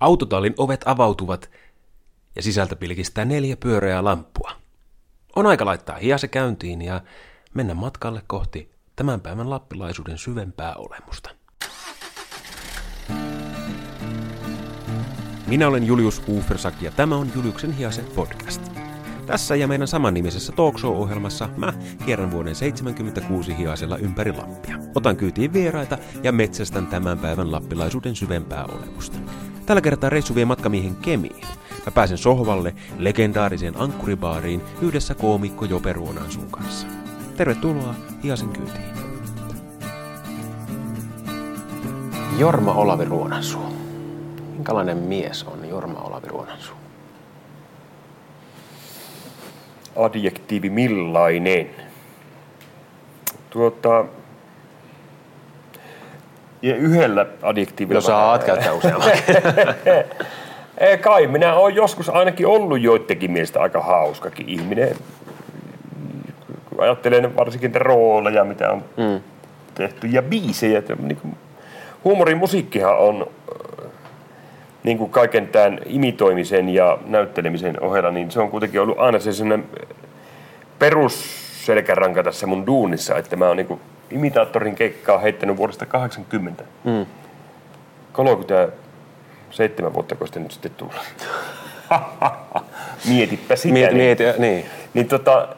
Autotallin ovet avautuvat ja sisältä pilkistää neljä pyöreää lamppua. On aika laittaa hiase käyntiin ja mennä matkalle kohti tämän päivän lappilaisuuden syvempää olemusta. Minä olen Julius Ufersak ja tämä on Juliuksen hiase podcast. Tässä ja meidän samannimisessä talkshow-ohjelmassa mä kierrän vuoden 76 hiasella ympäri Lappia. Otan kyytiin vieraita ja metsästän tämän päivän lappilaisuuden syvempää olemusta. Tällä kertaa reissu vie matkamiehen Kemiin. Mä pääsen sohvalle legendaariseen ankkuribaariin yhdessä koomikko Jope Ruonansuun kanssa. Tervetuloa Hiasen kyytiin. Jorma Olavi Ruonansuu. Minkälainen mies on Jorma Olavi Ruonansuu? Adjektiivi millainen? Tuota, ja yhdellä adjektiivilla... No saat käyttää useamman. Ei kai, minä olen joskus ainakin ollut joidenkin mielestä aika hauskakin ihminen. Ajattelen varsinkin rooleja, mitä on mm. tehty, ja biisejä. Niin kuin, huumorin musiikkihan on niin kuin kaiken tämän imitoimisen ja näyttelemisen ohella, niin se on kuitenkin ollut aina se sellainen perusselkäranka tässä mun duunissa, että mä oon niin kuin imitaattorin keikkaa heittänyt vuodesta 80. Mm. 37 vuotta, kun nyt sitten tullut. Mietipä sitä. Mieti, niin. mieti, niin. niin tota,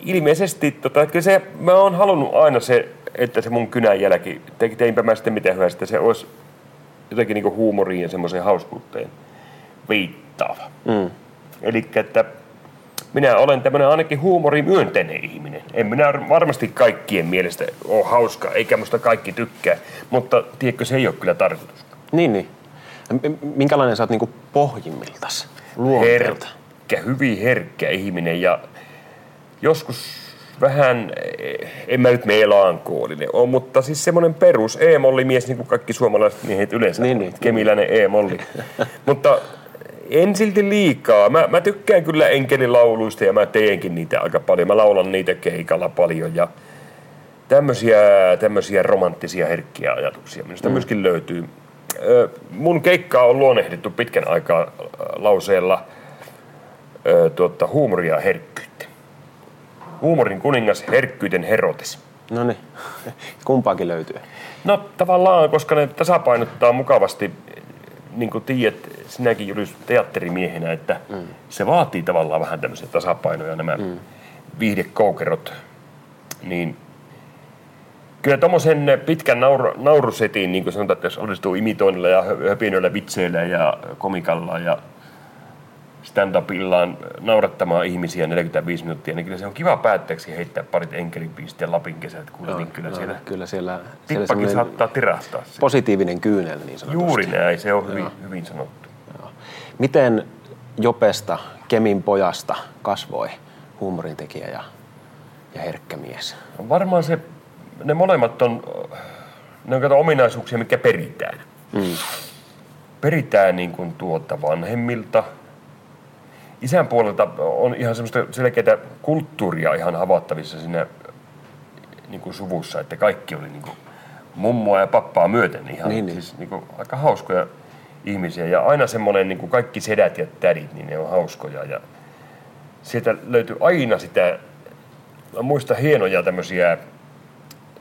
ilmeisesti, tota, kyllä se, mä oon halunnut aina se, että se mun kynän jälki, teinpä mä sitten mitä hyvästä, se olisi jotenkin niin huumoriin ja semmoiseen hauskuuteen viittaava. Mm. Eli että minä olen tämmöinen ainakin huumori myönteinen ihminen. En minä varmasti kaikkien mielestä ole hauska, eikä musta kaikki tykkää, mutta tiedätkö, se ei ole kyllä tarkoitus. Niin, niin. Minkälainen sä oot niin pohjimmiltas? Luonteelta? Herkkä, hyvin herkkä ihminen ja joskus vähän, en mä nyt melankoolinen ole, mutta siis semmoinen perus E-mollimies, niin kuin kaikki suomalaiset miehet yleensä, niin, niin, kemiläinen E-molli. mutta en silti liikaa. Mä, mä tykkään kyllä enkelilauluista ja mä teenkin niitä aika paljon. Mä laulan niitä keikalla paljon ja tämmöisiä, tämmöisiä romanttisia herkkiä ajatuksia minusta mm. myöskin löytyy. Mun keikkaa on luonehdittu pitkän aikaa lauseella tuota, huumoria ja herkkyyttä. Huumorin kuningas, herkkyyden Herotes. No niin, kumpaakin löytyy. No tavallaan, koska ne tasapainottaa mukavasti, niin kuin tiedät, sinäkin Julius teatterimiehenä, että mm. se vaatii tavallaan vähän tämmöisiä tasapainoja nämä mm. viihdekoukerot. Niin kyllä tuommoisen pitkän naur, naurusetin, niin kuin sanotaan, että jos onnistuu imitoinnilla ja höpinöillä, vitseillä ja komikalla ja stand-upillaan naurattamaan ihmisiä 45 minuuttia, niin kyllä se on kiva päätteeksi heittää parit enkelipiistä ja Lapin kesät. Kuule, niin kyllä, no, siellä, kyllä siellä... Tippakin siellä saattaa tirahtaa. Se. Positiivinen kyynel niin sanotusti. Juuri näin, se on hyvin, hyvin sanottu. Joo. Miten Jopesta, Kemin pojasta, kasvoi huumorintekijä ja, ja herkkä mies? No varmaan se, ne molemmat on, ne on ominaisuuksia, mikä peritään. Mm. Peritään niin kuin tuota vanhemmilta – isän puolelta on ihan semmoista selkeää kulttuuria ihan havaittavissa siinä niin kuin suvussa, että kaikki oli niin kuin mummoa ja pappaa myöten ihan niin, niin. siis niin kuin aika hauskoja ihmisiä. Ja aina semmoinen niin kuin kaikki sedät ja tädit, niin ne on hauskoja. Ja sieltä löytyy aina sitä, mä muistan hienoja tämmöisiä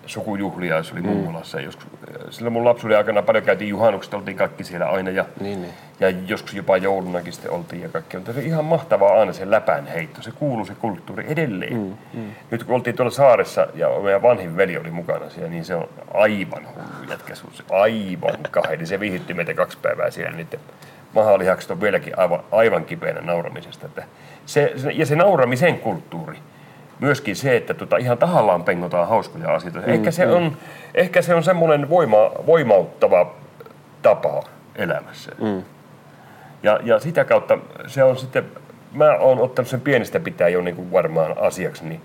sukujuhlia, se oli mm. Mummolassa. Joskus, silloin mun lapsuuden aikana paljon käytiin juhannukset, oltiin kaikki siellä aina ja, niin, niin. ja joskus jopa joulunakin sitten oltiin ja kaikki. Mutta se ihan mahtavaa aina se läpän heitto, se kuuluu se kulttuuri edelleen. Mm, mm. Nyt kun oltiin tuolla saaressa ja meidän vanhin veli oli mukana siellä, niin se on aivan hullu jätkä, aivan kahden. Se viihdytti meitä kaksi päivää siellä, niin mahalihakset on vieläkin aivan, aivan kipeänä nauramisesta. Että se, ja se nauramisen kulttuuri, myöskin se, että tota ihan tahallaan pengotaan hauskoja asioita. Mm, ehkä, se mm. on, ehkä se on semmoinen voima, voimauttava tapa elämässä. Mm. Ja, ja sitä kautta se on sitten, mä oon ottanut sen pienestä pitää jo niin kuin varmaan asiaksi,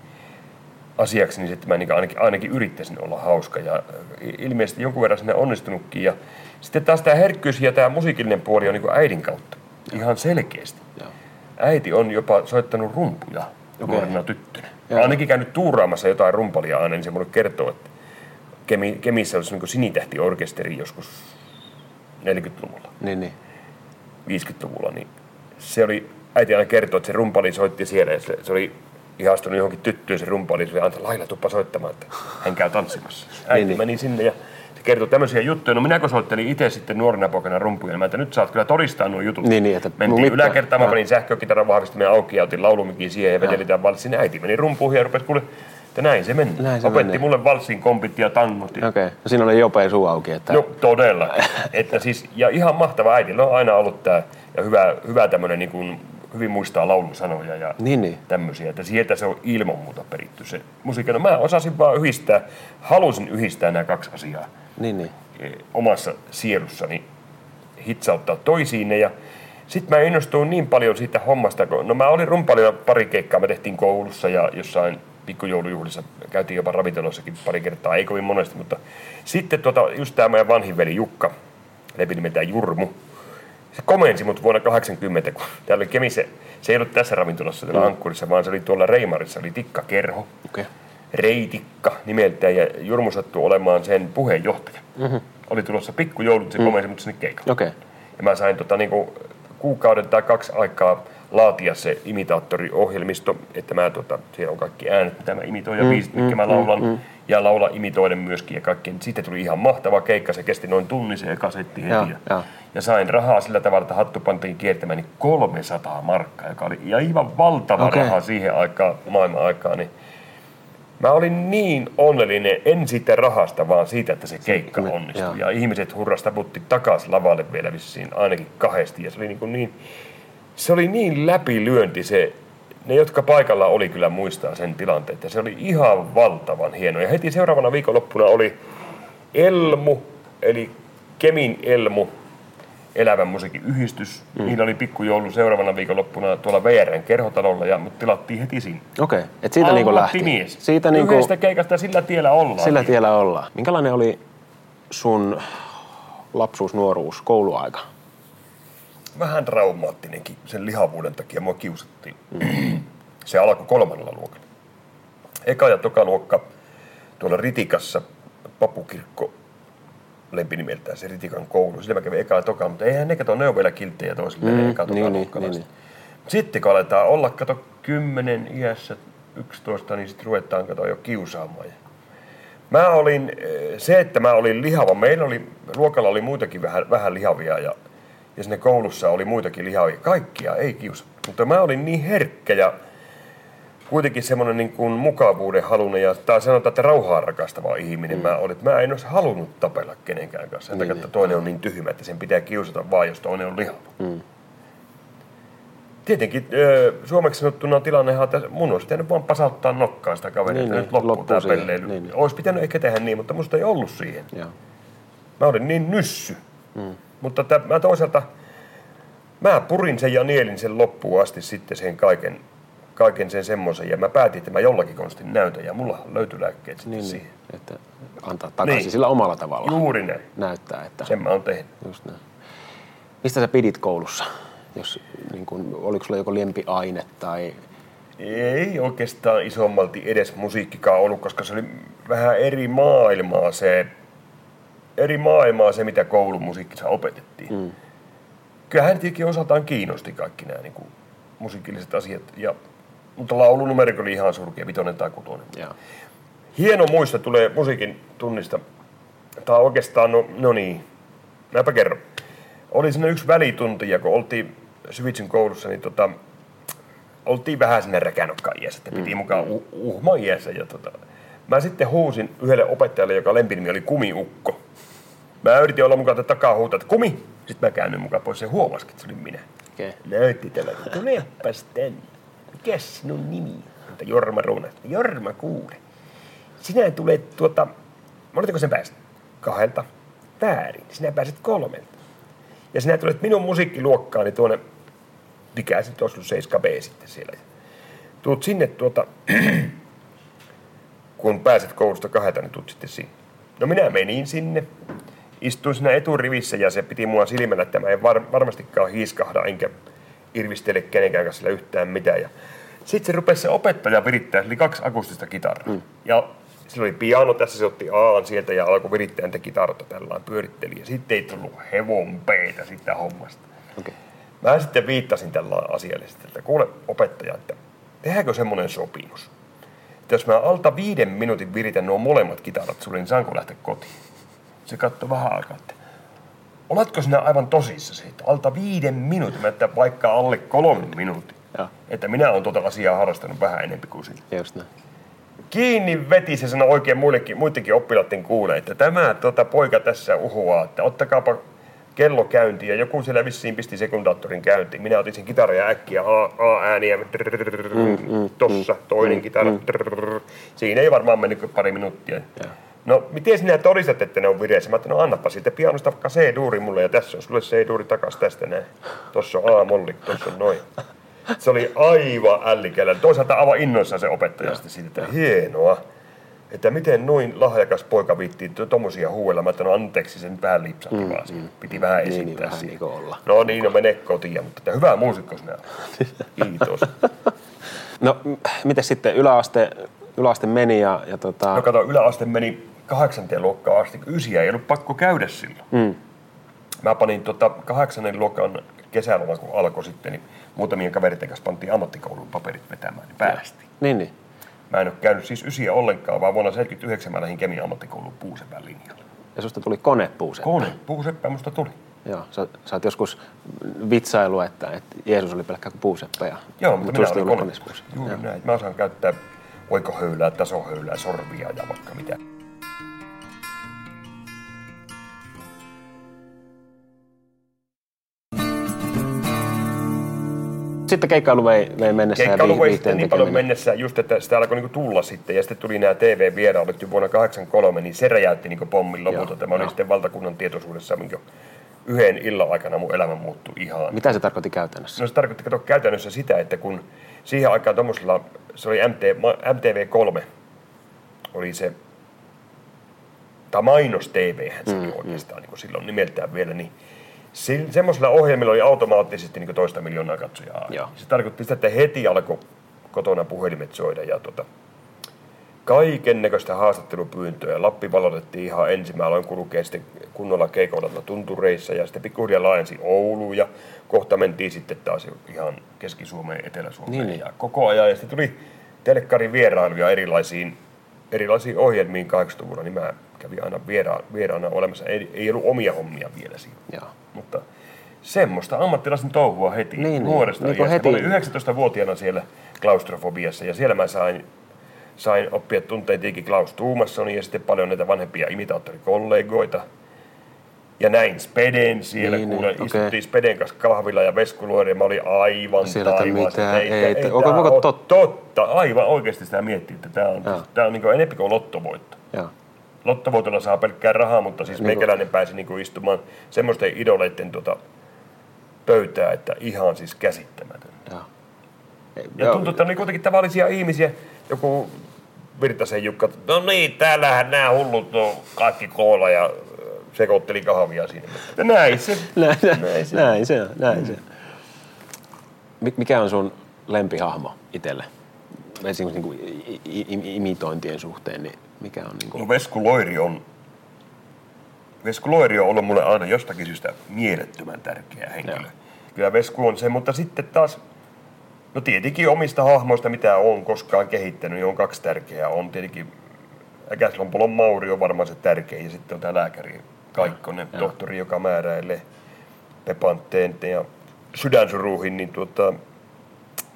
asiaksi, niin sitten mä niin ainakin, ainakin yrittäisin olla hauska. Ja ilmeisesti jonkun verran sinne onnistunutkin. Ja sitten taas tämä herkkyys ja tämä musiikillinen puoli on niin äidin kautta. Ihan selkeästi. Ja. Äiti on jopa soittanut rumpuja. Nuorena tyttönä. Joo. Ainakin käynyt tuuraamassa jotain rumpalia aina, niin se mulle kertoo, että Kemi, Kemissä olisi niin sinitähtiorkesteri joskus 40-luvulla. Niin, niin. 50-luvulla, niin se oli, äiti aina kertoi, että se rumpali soitti siellä ja se, se oli ihastunut johonkin tyttöön se rumpali, se oli antanut Laila tuppa soittamaan, että hän käy tanssimassa. Äiti Niin, niin. meni sinne ja kertoi tämmöisiä juttuja. No minä kun soittelin itse sitten nuorena poikana rumpuja, niin mä että nyt saat kyllä todistaa nuo jutut. Niin, niin, että Mentiin mitään- yläkertaan, mä panin sähkökitaran vahvistimia auki ja otin laulumikin siihen ja vetelitään valssin. Äiti meni rumpuihin ja rupesi kuule, että näin se meni. Näin se Opetti menee. mulle valssin kompit ja tangot. Okei. Okay. No siinä oli jopea suu auki, että... No todella. että siis, ja ihan mahtava äidillä on aina ollut tämä ja hyvä, hyvä tämmöinen niin kuin, hyvin muistaa laulun sanoja ja Niin, niin. tämmöisiä. Että sieltä se on ilman muuta peritty se musiikki. No mä osasin vaan yhdistää, halusin yhdistää nämä kaksi asiaa Niin, niin. eh, omassa sielussani hitsauttaa toisiin. Ja sitten mä innostuin niin paljon siitä hommasta, kun no mä olin rumpalina pari keikkaa, me tehtiin koulussa ja jossain pikkujoulujuhlissa käytiin jopa ravintolossakin pari kertaa, ei kovin monesti, mutta sitten tota, just tämä meidän vanhin veli Jukka, lepi nimeltään Jurmu, se komensi mut vuonna 80, kun täällä oli Kemissä, se ei ollut tässä ravintolassa täällä Ankkurissa, vaan se oli tuolla Reimarissa, oli Tikka Kerho, Okei. Okay. Reitikka nimeltään ja Jurmu sattui olemaan sen puheenjohtaja. Mm-hmm. Oli tulossa pikkujoulut, se komensi mut sinne keikalle. Okei. Ja mä sain tota, niinku, kuukauden tai kaksi aikaa laatia se imitaattoriohjelmisto, että mä, tota, siellä on kaikki äänet, mitä mä imitoin ja biisit, mitkä mä laulan. Ja laula imitoiden myöskin ja kaikki. Sitten tuli ihan mahtava keikka, se kesti noin tunnin se eka setti heti. Ja, joo. ja sain rahaa sillä tavalla, että hattu pantiin kiertämään, niin 300 markkaa, joka oli aivan valtava Okei. raha siihen aikaan, maailman aikaan. Niin Mä olin niin onnellinen, en siitä rahasta, vaan siitä, että se keikka onnistui. joo. Ja ihmiset hurras taputti takaisin lavalle vielä vissiin ainakin kahdesti. Ja se oli niin, niin, se oli niin läpilyönti se, ne jotka paikalla oli kyllä muistaa sen tilanteen, että se oli ihan valtavan hieno. Ja heti seuraavana viikonloppuna oli Elmu, eli Kemin Elmu, elävän musiikin yhdistys. Mm. Niillä oli pikkujoulu seuraavana viikonloppuna tuolla VRn kerhotalolla ja mut tilattiin heti sinne. Okei. Okay. Et siitä niinku lähti. Ammattimies. Siitä niinku, Yhdestä keikasta sillä tiellä ollaan. sillä tiellä ollaan. Minkälainen oli sun lapsuus, nuoruus, kouluaika? Vähän traumaattinenkin sen lihavuuden takia mua kiusattiin. Se alkoi kolmannella luokalla. Eka ja toka luokka tuolla Ritikassa, papukirkko lempinimeltään se Ritikan koulu. Sillä mä kävin eka ja toka, mutta eihän ne kato, ne on vielä kilttejä toisille mm, eka niin, niin, luokkalaiset. niin, Sitten kun aletaan olla, kato, 10 iässä, 11, niin sitten ruvetaan kato jo kiusaamaan. Mä olin, eh, se että mä olin lihava, meillä oli, luokalla oli muitakin vähän, vähän lihavia ja, ja sinne koulussa oli muitakin lihavia. Kaikkia ei kiusattu, mutta mä olin niin herkkä ja kuitenkin semmoinen niin kuin mukavuuden halunen ja tai sanotaan, että rauhaa rakastava ihminen mm. mä olin. Mä en olisi halunnut tapella kenenkään kanssa. Sen Niin, takia, että toinen on niin tyhmä, että sen pitää kiusata vaan, jos toinen on lihava. Mm. Tietenkin suomeksi sanottuna tilannehan, että mun olisi pitänyt vaan pasauttaa nokkaan sitä kaveria, Niin, että niin, nyt loppuu, loppuu tämä pelleily. niin, niin. Olisi pitänyt ehkä tehdä niin, mutta musta ei ollut siihen. Joo. Mä olin niin nyssy. Mm. Mutta tä, mä toisaalta, mä purin sen ja nielin sen loppuun asti sitten sen kaiken, kaiken sen semmoisen. Ja mä päätin, että mä jollakin konstin näytän ja mulla löytyi lääkkeet sitten Niin, siihen. niin. Että antaa takaisin Niin. sillä omalla tavalla. Juuri näin. Näyttää, että... Sen mä oon tehnyt. Just näin. Mistä sä pidit koulussa? Jos, niin kun, oliko sulla joku lempiaine tai... Ei oikeastaan isommalti edes musiikkikaan ollut, koska se oli vähän eri maailmaa se, eri maailmaa se, mitä koulumusiikissa opetettiin. Mm. Kyllähän tietenkin osaltaan kiinnosti kaikki nämä niin kuin, musiikilliset asiat, ja, mutta laulunumero oli ihan surkea, vitonen tai kutonen. Joo. Hieno muisto tulee musiikin tunnista. Tai oikeastaan, no, no niin, mäpä kerron. Oli siinä yksi välitunti, ja kun oltiin Syvitsin koulussa, niin tota, oltiin vähän sinne räkänokkaan iässä, että piti mukaan uh, uhma iässä. Ja tota, mä sitten huusin yhdelle opettajalle, joka lempinimi oli Kumiukko. Mä yritin olla mukaan tätä takaa huutaa, että kumi. Sitten mä käännyin mukaan pois, se huomasikin, että se oli minä. Okay. Näytti tällä, että tulepas tänne. Mikäs sinun nimi on? Jorma Ruuna. Jorma kuule. Sinä tulet tuota, monetko sen pääset? Kahdelta. Väärin. Sinä pääset kolmelta. Ja sinä tulet minun musiikkiluokkaani tuonne, mikä olisi ollut 7B sitten siellä. Tuut sinne tuota, kun pääset koulusta kahdelta, niin tuut sitten sinne. No minä menin sinne, istuin siinä eturivissä ja se piti mua silmällä, että mä en var, varmastikaan hiiskahda enkä irvistele kenenkään kanssa yhtään mitään. Ja sitten se rupesi se opettaja virittää, oli kaksi akustista kitaraa. Mm. Ja sillä oli piano tässä, se otti Aan sieltä ja alkoi virittää niitä kitarota tällä pyöritteli. Ja sitten ei tullut hevon peitä siitä hommasta. Okay. Mä sitten viittasin tällä asialle että kuule opettaja, että tehdäänkö semmoinen sopimus, että jos mä alta viiden minuutin viritän nuo molemmat kitarat sulle, niin saanko lähteä kotiin? Se katsoi vähän aikaa, että oletko sinä aivan tosissa siitä? Alta viiden minuutin, että vaikka alle kolme minuutin. Joo. Että minä olen tuota asiaa harrastanut vähän enemmän kuin sinä. Just näin. Kiinni veti se sanoi oikein muillekin, muidenkin oppilaiden kuulee, että tämä tota, poika tässä uhoaa, että ottakaapa kello käyntiin ja joku siellä vissiin pisti sekundaattorin käyntiin. Minä otin sen kitaran ja äkkiä A-ääniä, tossa toinen kitara. Siinä ei varmaan mennyt pari minuuttia. No, miten sinä todistat, että ne on vireessä? Mä no annapa sitten pianosta vaikka C-duuri mulle ja tässä on sulle C-duuri takas tästä näin. Tossa on A-molli, tossa on noin. Se oli aivan ällikällä. Toisaalta aivan innoissaan se opettaja sitten siitä, että hienoa. Että miten noin lahjakas poika viittii tuommoisia huuella. Mä no anteeksi, sen vähän lipsahti mm, vaan siinä. Piti vähän Niin, esittää niin vähän siinä. niin olla. No niin, no mene kotiin. Mutta että hyvä muusikko sinä. Kiitos. No, miten sitten yläaste, yläaste meni ja, ja tota, No kato, yläaste meni kahdeksanteen luokkaan asti, kun ysiä ei ollut pakko käydä silloin. mm, Mä panin tota kahdeksannen luokan kesäloma, kun alkoi sitten, niin muutamien kaveritten kanssa pantiin ammattikoulun paperit vetämään, niin päästiin. niin, niin. Mä en ole käynyt siis ysiä ollenkaan, vaan vuonna 79 mä lähdin Kemian ammattikouluun Puusepän linjalle. Ja susta tuli konepuuseppä. Kone, Puuseppä musta tuli. Joo, sä, sä oot joskus vitsailu, että, että Jeesus oli pelkkä kuin puuseppä. Ja, Joo, mutta minä olin kone. Juuri Joo. näin. Mä osaan käyttää oikohöylää, tasohöylää, sorvia ja vaikka mitä. Sitten keikkailu vei, vei mennessä Keikkailu vi- vei sitten niin paljon mennessä, just että sitä alkoi niinku tulla sitten, ja sitten tuli nämä TV-vierailut jo vuonna 83, niin se räjäytti niinku pommin lopulta. Joo, Tämä oli joo. sitten valtakunnan tietoisuudessa, minkä yhden illan aikana mun elämä muuttui ihan. Mitä se tarkoitti käytännössä? No se tarkoitti kato, käytännössä sitä, että kun siihen aikaan tuommoisella, se oli MT, ma- MTV3, oli se, tai mainos TV, se Mm, oli oikeastaan niin silloin nimeltään vielä, niin se, semmoisella ohjelmilla oli automaattisesti niin toista miljoonaa katsojaa. Joo. Se tarkoitti sitä, että heti alkoi kotona puhelimet soida ja tota, kaiken näköistä haastattelupyyntöä. Lappi valotettiin ihan ensin. Mä aloin kulkea sitten kunnolla keikoilla tuolla tuntureissa ja sitten pikkuhiljaa laajensi Ouluun ja kohta mentiin sitten taas ihan Keski-Suomeen, Etelä-Suomeen Niin, niin. ja koko ajan. Ja sitten tuli telekkarin vierailuja erilaisiin, erilaisiin ohjelmiin 80-luvulla, niin mä kävin aina viera, vieraana olemassa. Ei, ei ollut omia hommia vielä siinä. Joo. Mutta semmoista ammattilaisen touhua heti Niin, niin. nuoresta Niin kuin iästä. Mä heti. olin 19-vuotiaana siellä klaustrofobiassa ja siellä mä sain, sain oppia tunteen tietenkin Klaus Tuumassonin ja sitten paljon näitä vanhempia imitaattorikollegoita. Ja näin Speden siellä, Niin, niin, niin, istuttiin Speden kanssa kahvilla ja veskuloiri ja mä olin aivan Siellä, että taivaassa. mitä, että ei, tää- onko- onko totta? totta? Aivan oikeasti sitä miettii, että tämä on, tää on niin enemmän kuin lottovoitto. Joo. Lottovoitolla saa pelkkää rahaa, mutta siis Niin kuin- meikäläinen pääsi niinku istumaan semmoisten idoleiden tota, pöytää, että ihan siis käsittämätön. Joo. Ja tuntui, että ne oli kuitenkin tavallisia ihmisiä. Joku Virtasen Jukka, no niin, täällähän nämä hullut on kaikki koolla ja ö, sekoitteli kahvia siinä. Ja näin se. Näin, näin, Näin se. näin se on. Näin se on. Mi- Mikä on sun lempihahmo itselle? Esimerkiksi niin kuin imitointien suhteen, niin mikä on niin No kuin... Vesku Loiri on, Vesku Loiri on ollut mulle aina jostakin syystä mielettömän tärkeä henkilö. Joo. Kyllä Vesku on se, mutta sitten taas, no tietenkin omista hahmoista, mitä on koskaan kehittänyt, niin on kaksi tärkeää. On tietenkin Äkäslompolon Mauri on varmaan se tärkein ja sitten on tämä lääkäri Kaikkonen, Joo. tohtori, joka määräilee pepantteen ja sydänsuruihin, niin tuota,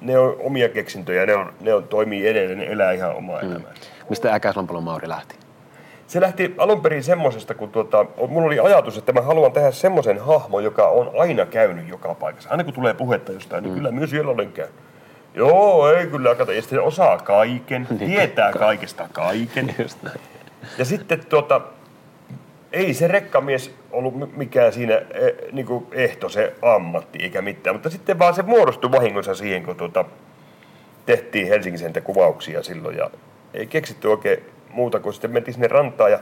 ne on omia keksintöjä, ne, on, ne on, toimii edelleen, ne elää ihan omaa mm. elämää. Mistä Äkäslampalon Mauri lähti? Se lähti alun perin semmoisesta, kun tuota, mulla oli ajatus, että mä haluan tehdä semmoisen hahmon, joka on aina käynyt joka paikassa. Aina kun tulee puhetta jostain, niin kyllä myös siellä olen käynyt. Joo, ei kyllä, kato. Ja sitten osaa kaiken, tietää kaikesta kaiken. Just näin. Ja sitten tuota, ei se rekkamies ollut mi- mikään siinä eh, niinku ehto se ammatti eikä mitään, mutta sitten vaan se muodostui vahingossa siihen, kun tuota, tehtiin Helsingin kuvauksia silloin ja ei keksitty oikein muuta kuin sitten mentiin sinne rantaan ja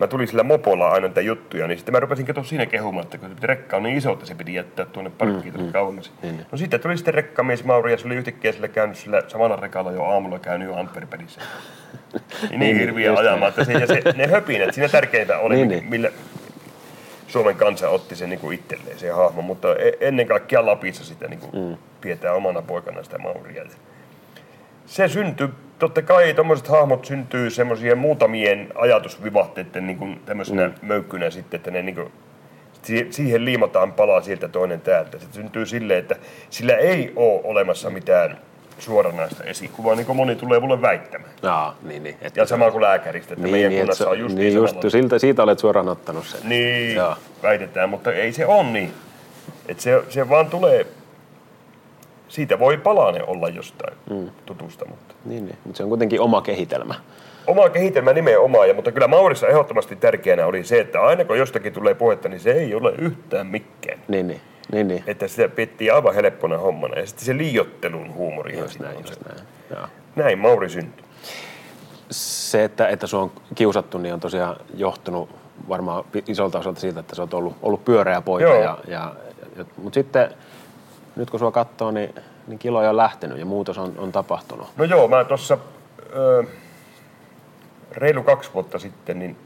mä tulin sillä mopolla aina näitä juttuja, niin sitten mä rupesin katsoa siinä kehumaan, että kun se rekka on niin iso, että se piti jättää tuonne parkkiin mm, kauemmas. Niin, niin. No sitten tuli sitten rekkamies Mauri ja se oli yhtäkkiä sillä käynyt sillä samalla rekalla jo aamulla käynyt jo Antwerpenissä. Niin, niin hirviä just ajamaan, että se, ja se, ne höpinät, siinä tärkeintä oli, Niin, niin, niin. millä Suomen kansa otti sen niin kuin itselleen, se hahmo, mutta e- ennen kaikkea Lapissa sitä niin kuin mm. pidetään omana poikana sitä Mauria. Se syntyy, totta kai tuommoiset hahmot syntyy semmoisia muutamien ajatusvivahteiden niin kuin tämmöisenä mm. möykkynä sitten, että ne niin kuin, siihen liimataan palaa sieltä toinen täältä. Se syntyy silleen, että sillä ei ole olemassa mitään suoranaista esikuvaa, niin kuin moni tulee mulle väittämään. Jaa, niin, niin. Että ja sama kuin lääkäristä, että niin, meidän niin, kunnassa on just niin, just, siltä, siitä olet suoraan ottanut sen. Niin, Jaa. väitetään, mutta ei se ole niin. Että se, se vaan tulee, siitä voi palane olla jostain mm. tutusta. Mutta. Niin, niin, mutta se on kuitenkin oma kehitelmä. Oma kehitelmä nimenomaan, ja, mutta kyllä Maurissa ehdottomasti tärkeänä oli se, että aina kun jostakin tulee puhetta, niin se ei ole yhtään mikkään. Niin, niin. Niin, niin. Että sitä pidettiin aivan helppona hommana. Ja sitten se liiottelun huumori. Just näin, just näin. Joo. Näin Mauri syntyi. Se, että, että se on kiusattu, niin on tosiaan johtunut varmaan isolta osalta siitä, että sä oot ollut, ollut pyöreä poika. Joo. Ja, ja, ja, mutta sitten nyt kun sua katsoo, niin, niin kiloja on lähtenyt ja muutos on, on tapahtunut. No joo, mä tuossa reilu kaksi vuotta sitten, niin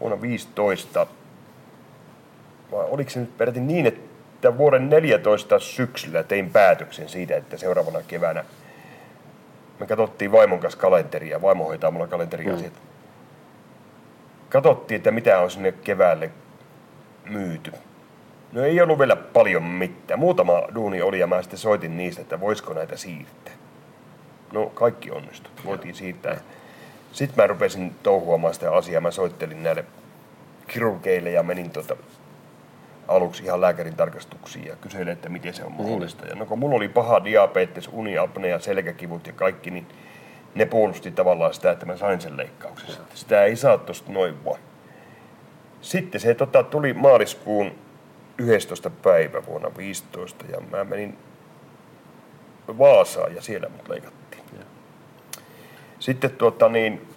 vuonna 15 vai oliko se nyt peräti niin, että vuoden 14 syksyllä tein päätöksen siitä, että seuraavana keväänä me katsottiin vaimon kanssa kalenteria, vaimo hoitaa mulla kalenteria mm. Katsottiin, että mitä on sinne keväälle myyty. No ei ollut vielä paljon mitään. Muutama duuni oli ja mä sitten soitin niistä, että voisiko näitä siirtää. No kaikki onnistui. Voitiin siirtää. Sitten mä rupesin touhuamaan sitä asiaa. Mä soittelin näille kirurgeille ja menin tuota aluksi ihan lääkärin tarkastuksiin ja kyseli, että miten se on niin. mahdollista. Mm. Ja no kun mulla oli paha diabetes, uniapnea, selkäkivut ja kaikki, niin ne puolusti tavallaan sitä, että mä sain sen leikkauksen. Sitä ei saa tuosta noin vaan. Sitten se tota, tuli maaliskuun 11. päivä vuonna 15 ja mä menin Vaasaan ja siellä mut leikattiin. Ja. Sitten tuota, niin,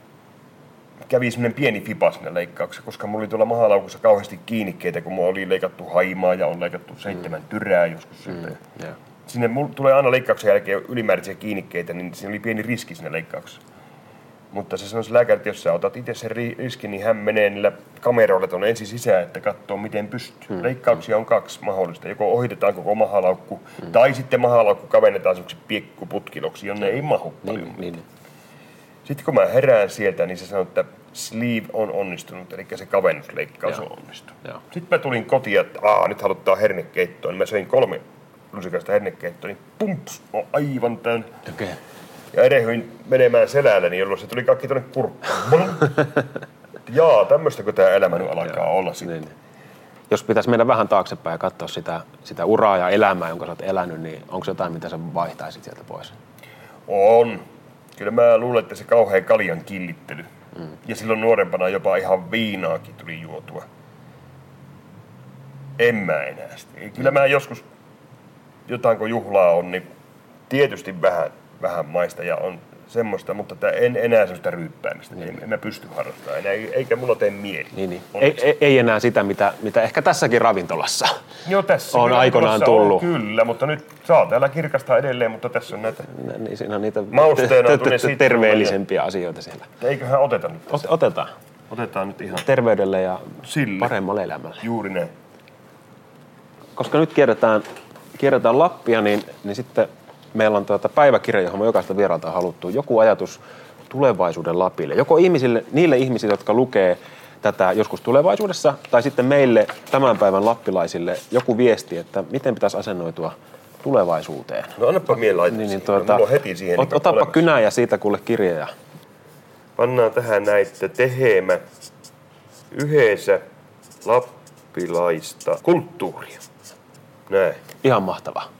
kävi semmoinen pieni fipa sinne leikkauksessa, koska mulla oli tuolla mahalaukussa kauheasti kiinnikkeitä, kun mulla oli leikattu haimaa ja on leikattu seitsemän mm. tyrää joskus. Mm. Yeah. Sinne mulla tulee aina leikkauksen jälkeen ylimääräisiä kiinnikkeitä, niin siinä oli pieni riski sinne leikkauksessa. Mutta se sanoi se lääkäri, että jos sä otat itse sen riskin, niin hän menee niillä kameroilla tuonne ensin sisään, että katsoo miten pystyy. Hmm. Leikkauksia on kaksi mahdollista. Joko ohitetaan koko mahalaukku, hmm. tai sitten mahalaukku kavennetaan semmoiksi piekkuputkiloksi, jonne ei mahu paljon. Niin, niin. Sitten kun mä herään sieltä, niin se sanoi, että sleeve on onnistunut, eli se kavennusleikkaus on onnistunut. Joo. Sitten mä tulin kotiin, että Aa, nyt halutaan hernekeittoa, niin mä söin kolme lusikasta hernekeittoa, niin pumps, on aivan täynnä. Okay. Ja edehyin menemään selälläni, jolloin se tuli kaikki tuonne kurkkuun. Jaa, tämmöistä kun tämä elämä nyt alkaa Joo. olla sitten. Niin. Jos pitäisi mennä vähän taaksepäin ja katsoa sitä, sitä uraa ja elämää, jonka sä oot elänyt, niin onko jotain, mitä sä vaihtaisit sieltä pois? On kyllä mä luulen, että se kauhean kaljan killittely. Mm. Ja silloin nuorempana jopa ihan viinaakin tuli juotua. En mä enää sitä. Kyllä mä joskus jotain kun juhlaa on, niin tietysti vähän, vähän maista ja on semmoista, mutta en enää semmoista ryyppäämistä. Niin. En, mä pysty harrastamaan enää, eikä mulla tee mieli. Niin, niin. Ei, ei, ei, enää sitä, mitä, mitä ehkä tässäkin ravintolassa Joo, tässä on aikoinaan tullut. On, kyllä, mutta nyt saa täällä kirkastaa edelleen, mutta tässä on näitä niin, siinä on niitä mausteena terveellisempiä asioita siellä. Eiköhän oteta nyt tässä. Otetaan. Otetaan nyt ihan. Terveydelle ja Sille. paremmalle elämälle. Juuri näin. Koska nyt kierretään, kierretään Lappia, niin, niin sitten meillä on tuota päiväkirja, johon me jokaista vieraalta haluttu joku ajatus tulevaisuuden Lapille. Joko ihmisille, niille ihmisille, jotka lukee tätä joskus tulevaisuudessa, tai sitten meille tämän päivän lappilaisille joku viesti, että miten pitäisi asennoitua tulevaisuuteen. No annapa mie niin, niin, tuota, heti siihen. Ot, otapa kynää ja siitä kuule kirjoja. Pannaan tähän näitä tehemä yhdessä lappilaista kulttuuria. Näin. Ihan mahtavaa.